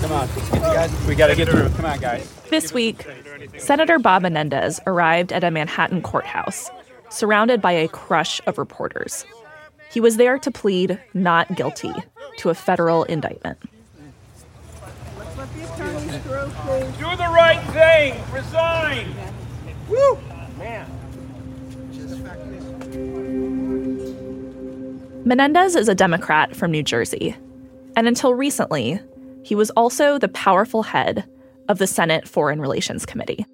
Come on. We got to get through. Come on, guys. This week, Senator Bob Menendez arrived at a Manhattan courthouse, surrounded by a crush of reporters. He was there to plead not guilty to a federal indictment. Do the right thing. Resign. Woo! Man. Menendez is a Democrat from New Jersey, and until recently, he was also the powerful head of the Senate Foreign Relations Committee.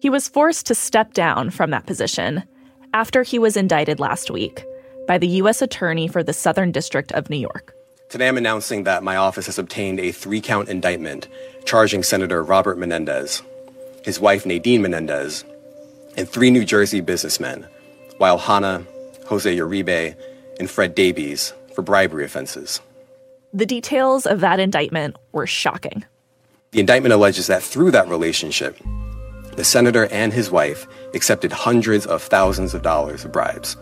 He was forced to step down from that position after he was indicted last week by the U.S. Attorney for the Southern District of New York. Today I'm announcing that my office has obtained a three count indictment charging Senator Robert Menendez, his wife Nadine Menendez, and three New Jersey businessmen, Wael Hana, Jose Uribe, and Fred Davies, for bribery offenses. The details of that indictment were shocking. The indictment alleges that through that relationship, the senator and his wife accepted hundreds of thousands of dollars of bribes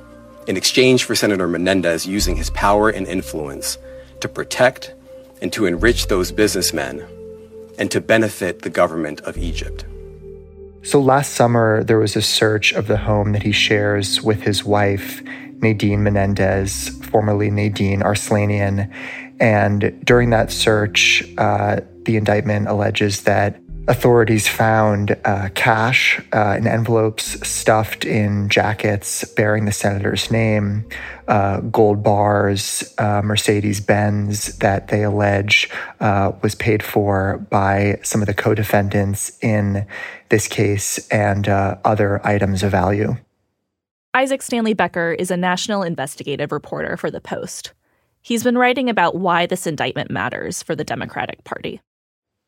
in exchange for Senator Menendez using his power and influence to protect and to enrich those businessmen and to benefit the government of Egypt. So last summer, there was a search of the home that he shares with his wife, Nadine Menendez, formerly Nadine Arslanian. And during that search, uh, the indictment alleges that authorities found uh, cash uh, in envelopes stuffed in jackets bearing the senator's name, uh, gold bars, uh, Mercedes Benz that they allege uh, was paid for by some of the co defendants in this case, and uh, other items of value. Isaac Stanley Becker is a national investigative reporter for The Post. He's been writing about why this indictment matters for the Democratic Party.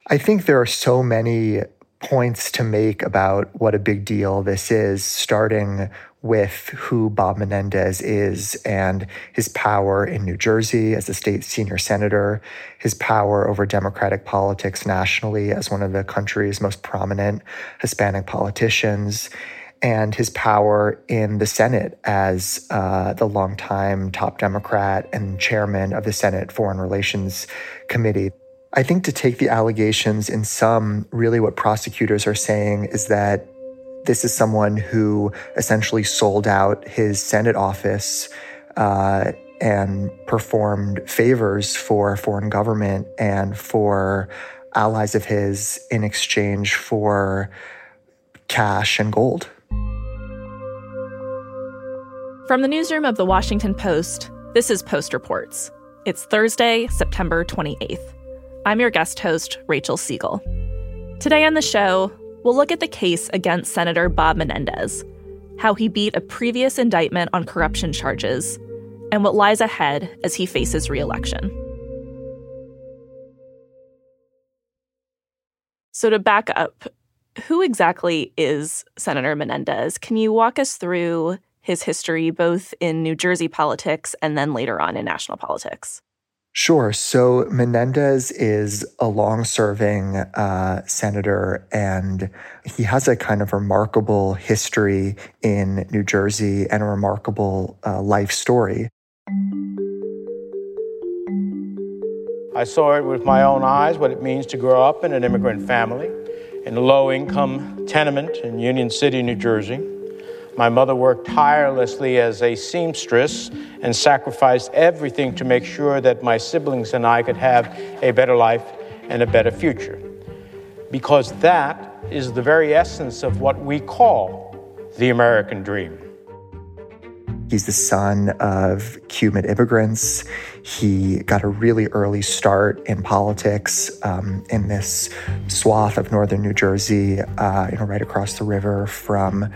I think there are so many points to make about what a big deal this is, starting with who Bob Menendez is and his power in New Jersey as a state senior senator, his power over Democratic politics nationally as one of the country's most prominent Hispanic politicians, and his power in the Senate as uh, the longtime top Democrat and chairman of the Senate Foreign Relations Committee. I think to take the allegations in some, really what prosecutors are saying is that this is someone who essentially sold out his Senate office uh, and performed favors for foreign government and for allies of his in exchange for cash and gold. From the newsroom of the Washington Post, this is Post Reports. It's Thursday, September 28th. I'm your guest host, Rachel Siegel. Today on the show, we'll look at the case against Senator Bob Menendez, how he beat a previous indictment on corruption charges, and what lies ahead as he faces reelection. So, to back up, who exactly is Senator Menendez? Can you walk us through his history both in New Jersey politics and then later on in national politics? Sure. So Menendez is a long serving uh, senator, and he has a kind of remarkable history in New Jersey and a remarkable uh, life story. I saw it with my own eyes what it means to grow up in an immigrant family in a low income tenement in Union City, New Jersey. My mother worked tirelessly as a seamstress and sacrificed everything to make sure that my siblings and I could have a better life and a better future. Because that is the very essence of what we call the American dream. He's the son of Cuban immigrants. He got a really early start in politics um, in this swath of northern New Jersey, uh, you know, right across the river from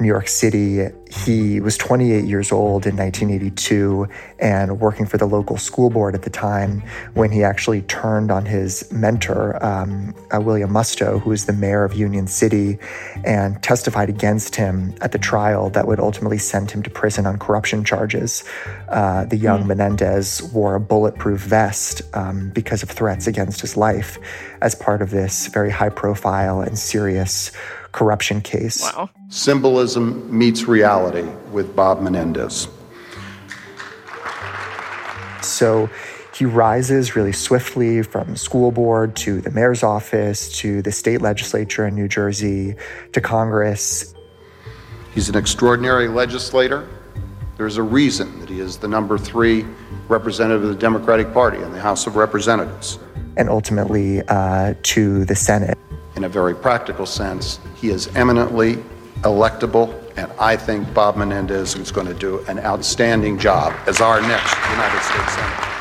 New York City. He was 28 years old in 1982 and working for the local school board at the time when he actually turned on his mentor, um, uh, William Musto, who was the mayor of Union City, and testified against him at the trial that would ultimately send him to prison on corruption charges. Uh, the young mm. Menendez wore a bulletproof vest um, because of threats against his life as part of this very high profile and serious corruption case. Wow. Symbolism meets reality with Bob Menendez. So he rises really swiftly from school board to the mayor's office to the state legislature in New Jersey to Congress. He's an extraordinary legislator. There's a reason that he is the number three representative of the Democratic Party in the House of Representatives. And ultimately uh, to the Senate. In a very practical sense, he is eminently electable, and I think Bob Menendez is going to do an outstanding job as our next United States Senator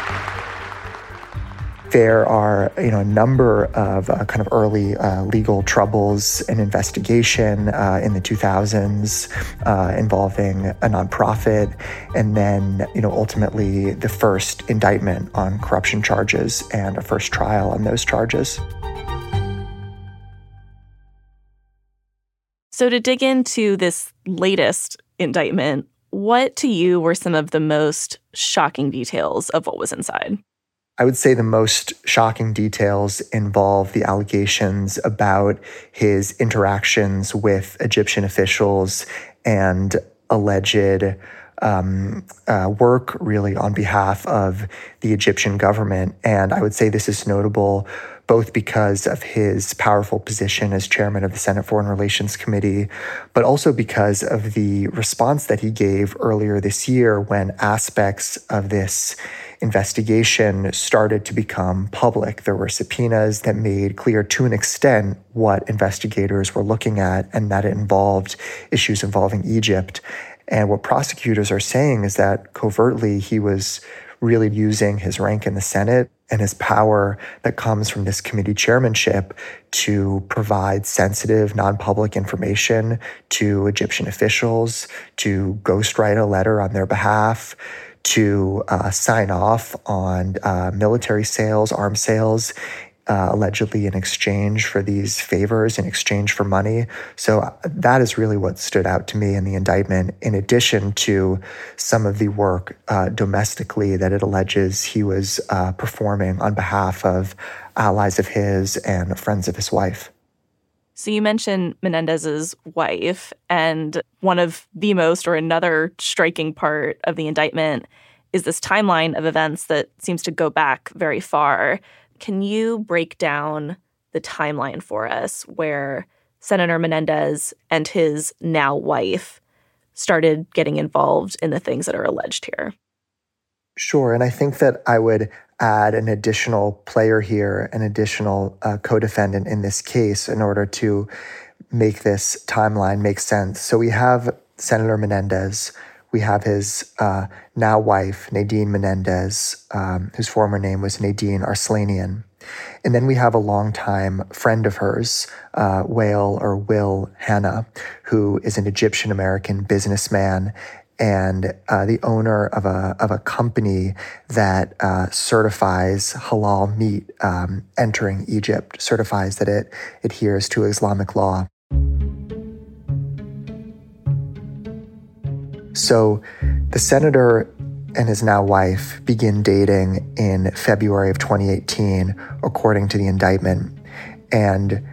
there are you know a number of uh, kind of early uh, legal troubles and investigation uh, in the 2000s uh, involving a nonprofit, and then you know ultimately the first indictment on corruption charges and a first trial on those charges. So to dig into this latest indictment, what to you were some of the most shocking details of what was inside? I would say the most shocking details involve the allegations about his interactions with Egyptian officials and alleged um, uh, work really on behalf of the Egyptian government. And I would say this is notable both because of his powerful position as chairman of the Senate Foreign Relations Committee, but also because of the response that he gave earlier this year when aspects of this investigation started to become public. There were subpoenas that made clear to an extent what investigators were looking at and that it involved issues involving Egypt. And what prosecutors are saying is that covertly he was really using his rank in the Senate and his power that comes from this committee chairmanship to provide sensitive, non public information to Egyptian officials, to ghostwrite a letter on their behalf, to uh, sign off on uh, military sales, arms sales, uh, allegedly in exchange for these favors, in exchange for money. So uh, that is really what stood out to me in the indictment, in addition to some of the work uh, domestically that it alleges he was uh, performing on behalf of allies of his and friends of his wife. So you mentioned Menendez's wife, and one of the most or another striking part of the indictment is this timeline of events that seems to go back very far. Can you break down the timeline for us where Senator Menendez and his now wife started getting involved in the things that are alleged here? Sure. And I think that I would add an additional player here, an additional uh, co defendant in this case, in order to make this timeline make sense. So we have Senator Menendez, we have his uh, now wife, Nadine Menendez, um, whose former name was Nadine Arslanian. And then we have a longtime friend of hers, uh, Wael or Will Hana, who is an Egyptian American businessman and uh, the owner of a of a company that uh, certifies halal meat um, entering Egypt, certifies that it adheres to Islamic law. So the senator and his now wife begin dating in February of 2018, according to the indictment. And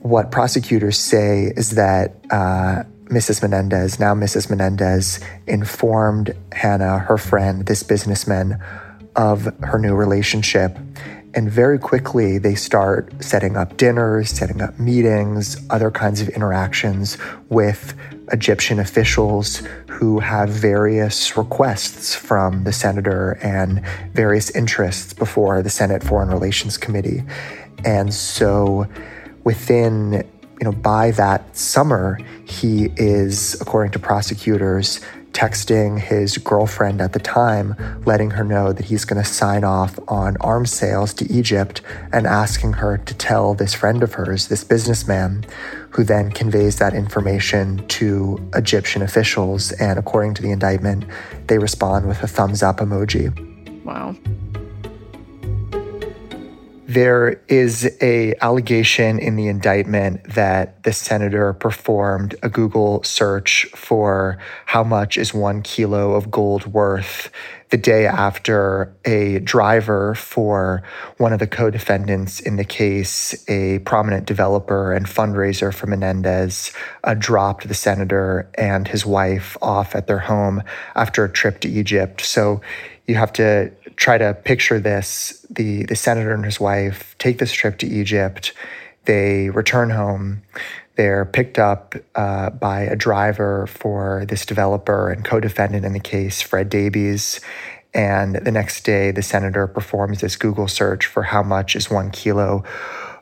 what prosecutors say is that uh, Mrs. Menendez, now Mrs. Menendez, informed Hana, her friend, this businessman, of her new relationship. And very quickly, they start setting up dinners, setting up meetings, other kinds of interactions with Egyptian officials who have various requests from the senator and various interests before the Senate Foreign Relations Committee. And so within you know, by that summer, he is, according to prosecutors, texting his girlfriend at the time, letting her know that he's going to sign off on arms sales to Egypt and asking her to tell this friend of hers, this businessman, who then conveys that information to Egyptian officials. And according to the indictment, they respond with a thumbs up emoji. Wow. There is a allegation in the indictment that the senator performed a Google search for how much is one kilo of gold worth the day after a driver for one of the co defendants in the case, a prominent developer and fundraiser for Menendez, uh, dropped the senator and his wife off at their home after a trip to Egypt. So you have to try to picture this the, the senator and his wife take this trip to Egypt, they return home. They're picked up uh, by a driver for this developer and co defendant in the case, Fred Davies. And the next day, the senator performs this Google search for how much is one kilo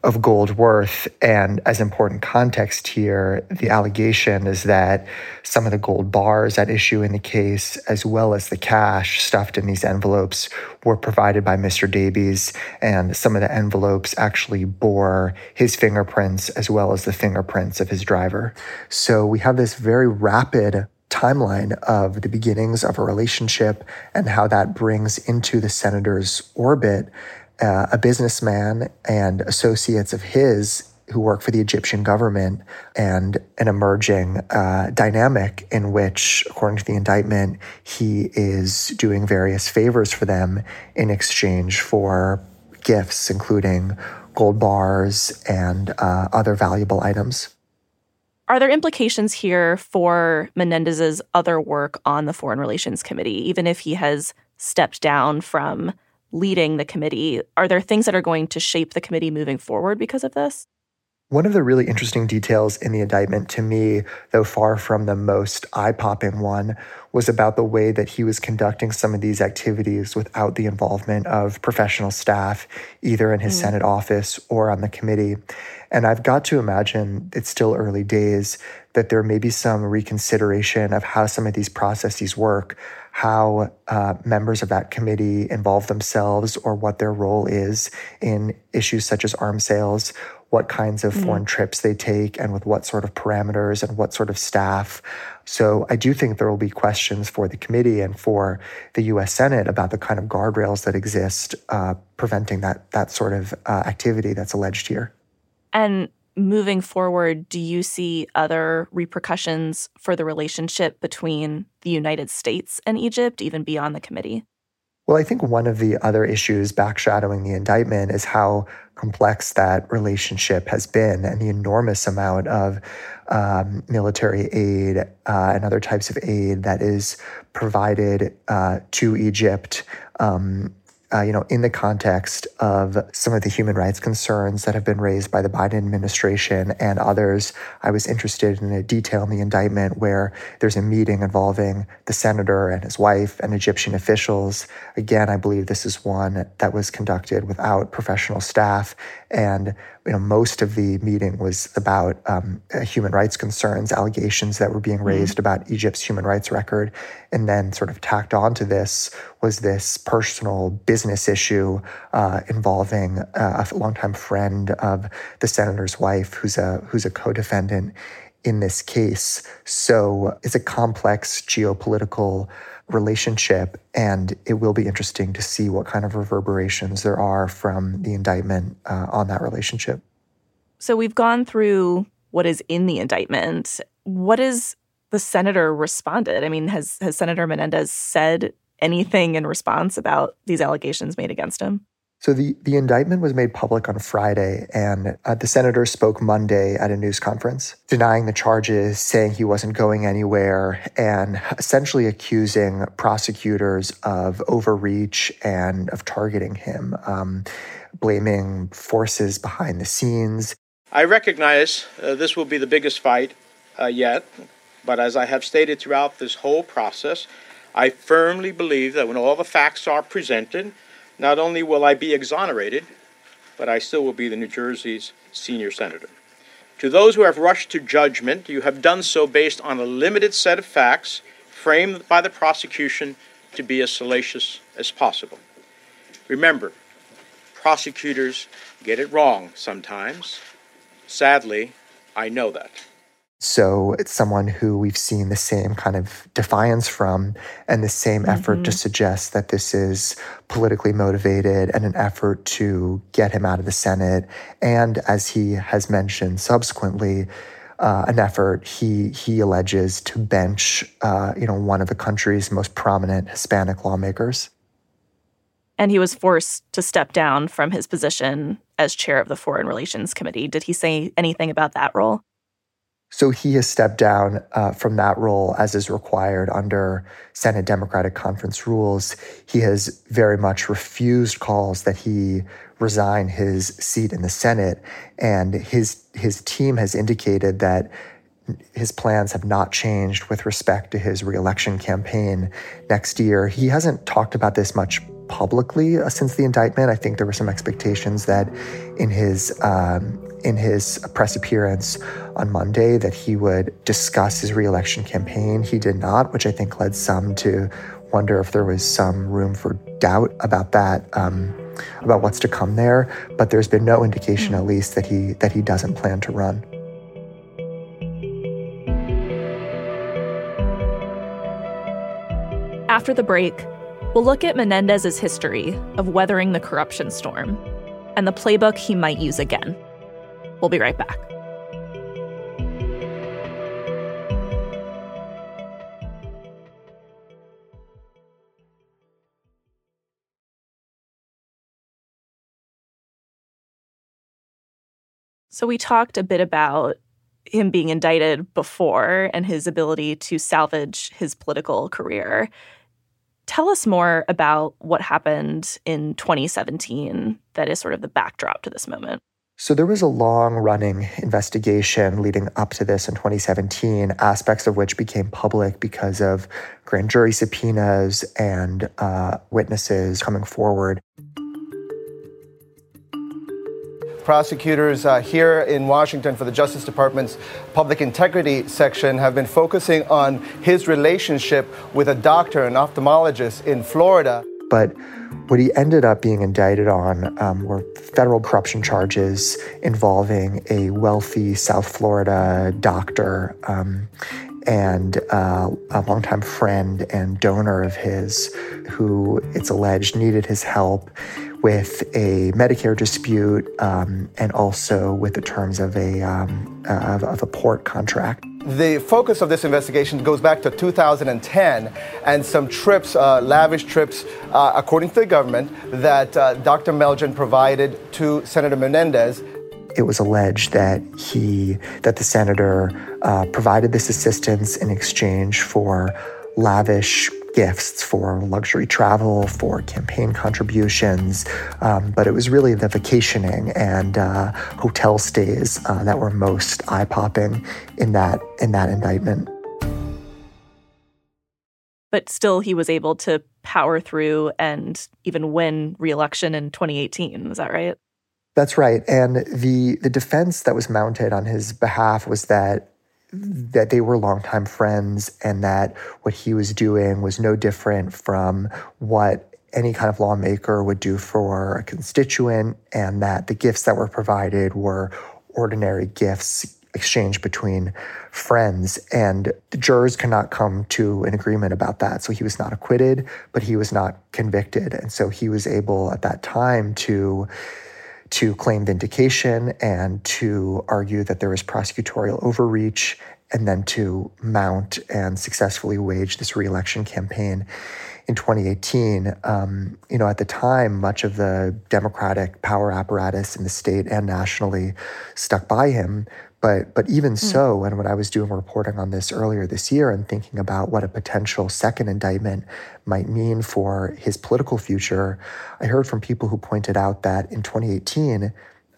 of gold worth. And as important context here, the allegation is that some of the gold bars at issue in the case, as well as the cash stuffed in these envelopes, were provided by Mr. Davies. And some of the envelopes actually bore his fingerprints as well as the fingerprints of his driver. So we have this very rapid timeline of the beginnings of a relationship and how that brings into the senator's orbit uh, a businessman and associates of his who work for the Egyptian government and an emerging uh, dynamic in which, according to the indictment, he is doing various favors for them in exchange for gifts, including gold bars and uh, other valuable items. Are there implications here for Menendez's other work on the Foreign Relations Committee, even if he has stepped down from leading the committee. Are there things that are going to shape the committee moving forward because of this? One of the really interesting details in the indictment to me, though far from the most eye popping one, was about the way that he was conducting some of these activities without the involvement of professional staff, either in his mm. Senate office or on the committee. And I've got to imagine it's still early days that there may be some reconsideration of how some of these processes work, how uh, members of that committee involve themselves or what their role is in issues such as arms sales, what kinds of mm-hmm. foreign trips they take, and with what sort of parameters and what sort of staff. So I do think there will be questions for the committee and for the U.S. Senate about the kind of guardrails that exist uh, preventing that that sort of uh, activity that's alleged here. And moving forward, do you see other repercussions for the relationship between the United States and Egypt, even beyond the committee? Well, I think one of the other issues backshadowing the indictment is how complex that relationship has been and the enormous amount of um, military aid uh, and other types of aid that is provided uh, to Egypt um, uh, you know, in the context of some of the human rights concerns that have been raised by the Biden administration and others, I was interested in a detail in the indictment where there's a meeting involving the senator and his wife and Egyptian officials. Again, I believe this is one that was conducted without professional staff and you know, most of the meeting was about um, uh, human rights concerns, allegations that were being mm-hmm. raised mm-hmm. about Egypt's human rights record. And then, sort of tacked onto this, was this personal business issue uh, involving uh, a longtime friend of the senator's wife, who's a who's a co-defendant in this case. So it's a complex geopolitical relationship. And it will be interesting to see what kind of reverberations there are from the indictment uh, on that relationship. So we've gone through what is in the indictment. What is the senator responded? I mean, has has Senator Menendez said anything in response about these allegations made against him? So the, the indictment was made public on Friday, and uh, the senator spoke Monday at a news conference, denying the charges, saying he wasn't going anywhere, and essentially accusing prosecutors of overreach and of targeting him, um, blaming forces behind the scenes. I recognize uh, this will be the biggest fight uh, yet, but as I have stated throughout this whole process, I firmly believe that when all the facts are presented, not only will I be exonerated, but I still will be the New Jersey's senior senator. To those who have rushed to judgment, you have done so based on a limited set of facts framed by the prosecution to be as salacious as possible. Remember, prosecutors get it wrong sometimes. Sadly, I know that. So it's someone who we've seen the same kind of defiance from and the same mm-hmm. effort to suggest that this is politically motivated and an effort to get him out of the Senate. And as he has mentioned subsequently, uh, an effort he he alleges to bench uh, you know one of the country's most prominent Hispanic lawmakers. And he was forced to step down from his position as chair of the Foreign Relations Committee. Did he say anything about that role? So he has stepped down uh, from that role as is required under Senate Democratic Conference rules. He has very much refused calls that he resign his seat in the Senate, and his his team has indicated that his plans have not changed with respect to his reelection campaign next year. He hasn't talked about this much publicly uh, since the indictment. I think there were some expectations that in his um, in his press appearance on Monday that he would discuss his reelection campaign. He did not, which I think led some to wonder if there was some room for doubt about that, um, about what's to come there. But there's been no indication, at least, that he that he doesn't plan to run. After the break, we'll look at Menendez's history of weathering the corruption storm and the playbook he might use again. We'll be right back. So, we talked a bit about him being indicted before and his ability to salvage his political career. Tell us more about what happened in 2017 that is sort of the backdrop to this moment. So there was a long running investigation leading up to this in 2017, aspects of which became public because of grand jury subpoenas and uh, witnesses coming forward. prosecutors uh, here in Washington for the Justice Department's Public Integrity section have been focusing on his relationship with a doctor, an ophthalmologist in Florida. But what he ended up being indicted on um, were federal corruption charges involving a wealthy South Florida doctor um, and uh, a longtime friend and donor of his who it's alleged needed his help with a Medicare dispute um, and also with the terms of a, um, of, of a port contract. The focus of this investigation goes back to 2010 and some trips, uh, lavish trips, uh, according to the government, that uh, Dr. Melgen provided to Senator Menendez. It was alleged that he, that the senator uh, provided this assistance in exchange for lavish gifts for luxury travel, for campaign contributions, um, but it was really the vacationing and uh, hotel stays uh, that were most eye popping in that in that indictment. But still, he was able to power through and even win re-election in 2018. Is that right? That's right. And the the defense that was mounted on his behalf was that that they were longtime friends and that what he was doing was no different from what any kind of lawmaker would do for a constituent, and that the gifts that were provided were ordinary gifts exchanged between friends. And the jurors cannot come to an agreement about that. So he was not acquitted, but he was not convicted. And so he was able at that time to to claim vindication and to argue that there was prosecutorial overreach and then to mount and successfully wage this reelection campaign in 2018. Um, you know, at the time, much of the Democratic power apparatus in the state and nationally stuck by him. But but even mm. so, and when I was doing reporting on this earlier this year and thinking about what a potential second indictment might mean for his political future, I heard from people who pointed out that in 2018,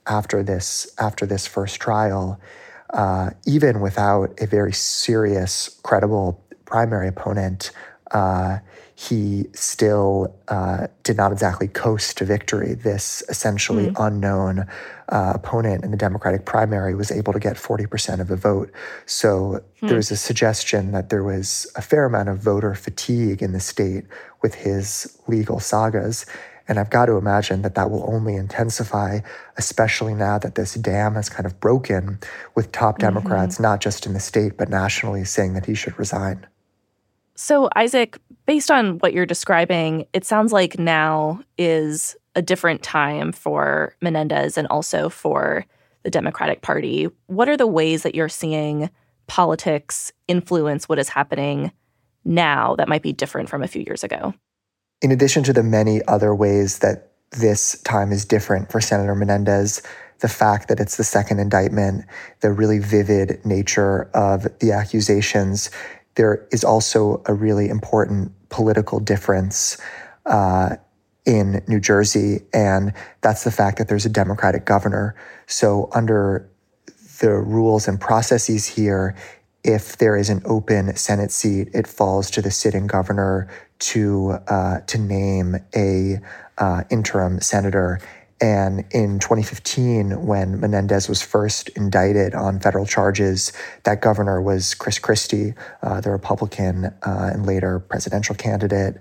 after this after this first trial, uh, even without a very serious, credible primary opponent, uh, he still uh, did not exactly coast to victory. This essentially mm. unknown uh, opponent in the Democratic primary was able to get 40% of the vote. So mm. there was a suggestion that there was a fair amount of voter fatigue in the state with his legal sagas. And I've got to imagine that that will only intensify, especially now that this dam has kind of broken with top mm-hmm. Democrats, mm-hmm. not just in the state, but nationally, saying that he should resign. So, Isaac, based on what you're describing, it sounds like now is a different time for Menendez and also for the Democratic Party. What are the ways that you're seeing politics influence what is happening now that might be different from a few years ago? In addition to the many other ways that this time is different for Senator Menendez, the fact that it's the second indictment, the really vivid nature of the accusations, there is also a really important political difference uh, in New Jersey, and that's the fact that there's a Democratic governor. So, under the rules and processes here, if there is an open Senate seat, it falls to the sitting governor to uh, to name a uh, interim senator. And in 2015, when Menendez was first indicted on federal charges, that governor was Chris Christie, uh, the Republican uh, and later presidential candidate.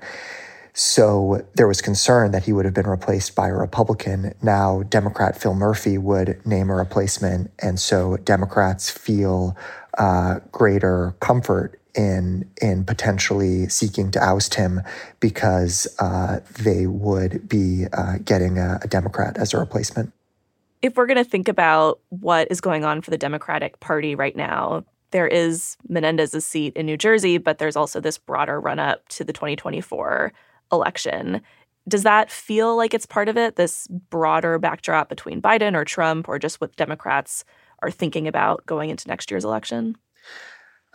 So there was concern that he would have been replaced by a Republican. Now, Democrat Phil Murphy would name a replacement. And so Democrats feel uh, greater comfort in, in potentially seeking to oust him because uh, they would be uh, getting a, a Democrat as a replacement. If we're going to think about what is going on for the Democratic Party right now, there is Menendez's seat in New Jersey, but there's also this broader run up to the 2024 election. Does that feel like it's part of it, this broader backdrop between Biden or Trump, or just what Democrats are thinking about going into next year's election?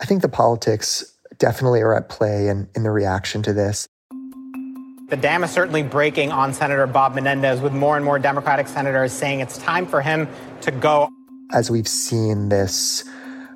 I think the politics definitely are at play in, in the reaction to this. The dam is certainly breaking on Senator Bob Menendez, with more and more Democratic senators saying it's time for him to go. As we've seen this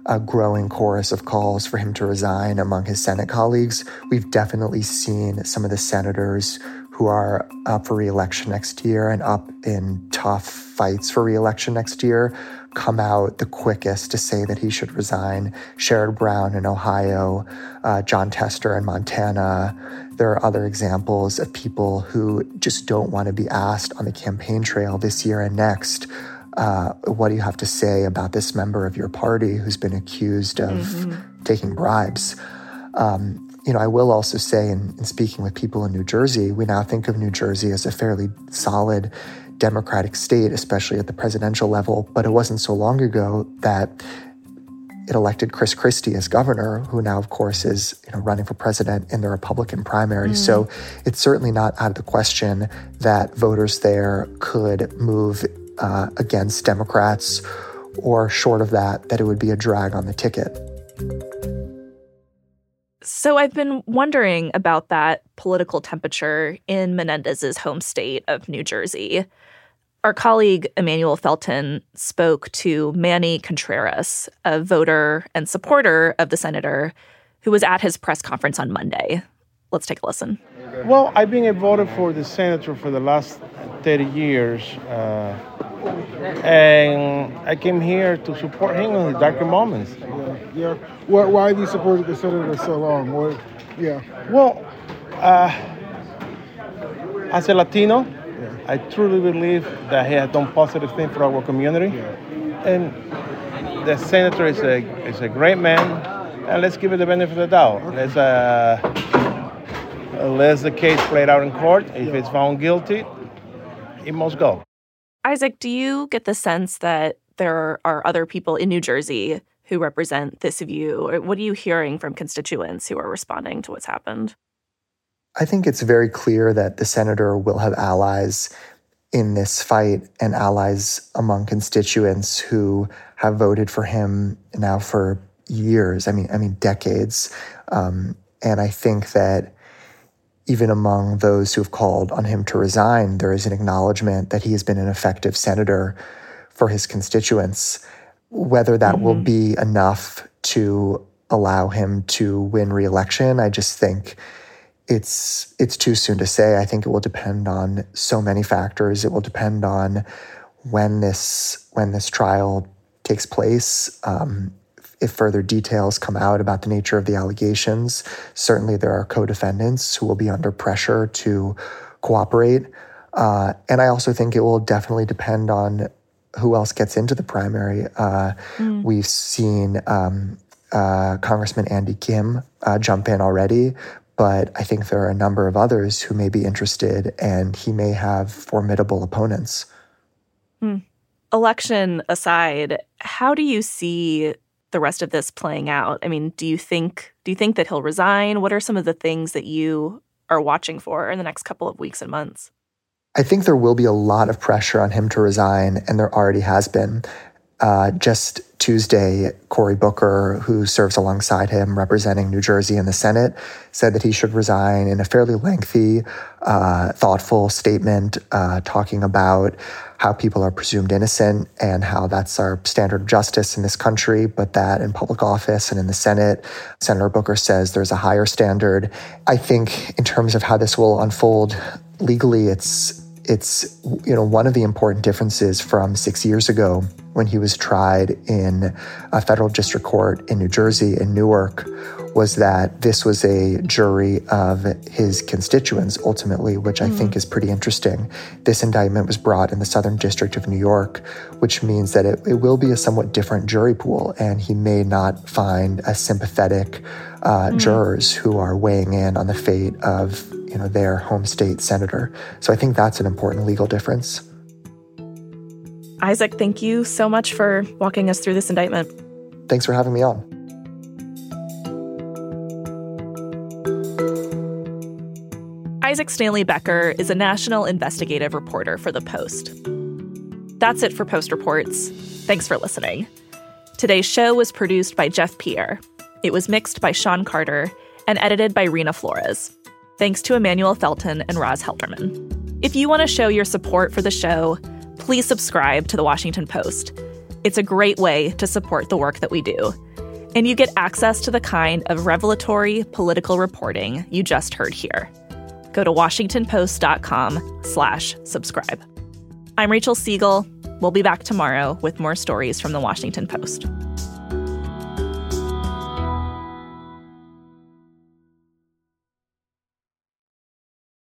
a growing chorus of calls for him to resign among his Senate colleagues. We've definitely seen some of the senators who are up for reelection next year and up in tough fights for reelection next year come out the quickest to say that he should resign. Sherrod Brown in Ohio, uh, Jon Tester in Montana. There are other examples of people who just don't want to be asked on the campaign trail this year and next uh, what do you have to say about this member of your party who's been accused of mm-hmm. taking bribes? Um, you know, I will also say, in, in speaking with people in New Jersey, we now think of New Jersey as a fairly solid democratic state, especially at the presidential level. But it wasn't so long ago that it elected Chris Christie as governor, who now, of course, is you know, running for president in the Republican primary. Mm. So it's certainly not out of the question that voters there could move uh, against Democrats, or short of that, that it would be a drag on the ticket. So I've been wondering about that political temperature in Menendez's home state of New Jersey. Our colleague Emmanuel Felton spoke to Manny Contreras, a voter and supporter of the senator, who was at his press conference on Monday. Let's take a listen. Well, I've been a voter for the senator for the last 30 years. Uh, and I came here to support him in the darker moments. Yeah, yeah. Why, why have you supported the senator so long? What, yeah. Well, uh, as a Latino, yeah. I truly believe that he has done positive things for our community. Yeah. And the senator is a, is a great man, and let's give it the benefit of the doubt. Okay. Let's, uh, let the case played out in court. If it's found guilty, it must go. Isaac, do you get the sense that there are other people in New Jersey who represent this view? What are you hearing from constituents who are responding to what's happened? I think it's very clear that the senator will have allies in this fight and allies among constituents who have voted for him now for years. I mean, I mean decades. Um, and I think that even among those who've called on him to resign, there is an acknowledgement that he has been an effective senator for his constituents. Whether that mm-hmm. will be enough to allow him to win reelection, I just think it's it's too soon to say. I think it will depend on so many factors. It will depend on when this when this trial takes place. Um, if further details come out about the nature of the allegations, certainly there are co defendants who will be under pressure to cooperate. Uh, and I also think it will definitely depend on who else gets into the primary. Uh, mm. We've seen um, uh, Congressman Andy Kim uh, jump in already, but I think there are a number of others who may be interested, and he may have formidable opponents. Mm. election aside, how do you see the rest of this playing out? I mean, do you think do you think that he'll resign? What are some of the things that you are watching for in the next couple of weeks and months? I think there will be a lot of pressure on him to resign, and there already has been. Uh, just Tuesday, Cory Booker, who serves alongside him representing New Jersey in the Senate, said that he should resign in a fairly lengthy, uh, thoughtful statement uh, talking about how people are presumed innocent and how that's our standard of justice in this country, but that in public office and in the Senate, Senator Booker says there's a higher standard. I think in terms of how this will unfold legally, it's it's you know one of the important differences from six years ago when he was tried in a federal district court in New Jersey in Newark was that this was a jury of his constituents ultimately, which I think mm. is pretty interesting. This indictment was brought in the Southern District of New York, which means that it, it will be a somewhat different jury pool, and he may not find a sympathetic uh, mm. jurors who are weighing in on the fate of you know, their home state senator. So I think that's an important legal difference. Isaac, thank you so much for walking us through this indictment. Thanks for having me on. Isaac Stanley Becker is a national investigative reporter for The Post. That's it for Post Reports. Thanks for listening. Today's show was produced by Jeff Pierre. It was mixed by Sean Carter and edited by Reena Flores. Thanks to Emmanuel Felton and Roz Helderman. If you want to show your support for the show, please subscribe to the Washington Post. It's a great way to support the work that we do. And you get access to the kind of revelatory political reporting you just heard here. Go to washingtonpost.com slash subscribe. I'm Rachel Siegel. We'll be back tomorrow with more stories from the Washington Post.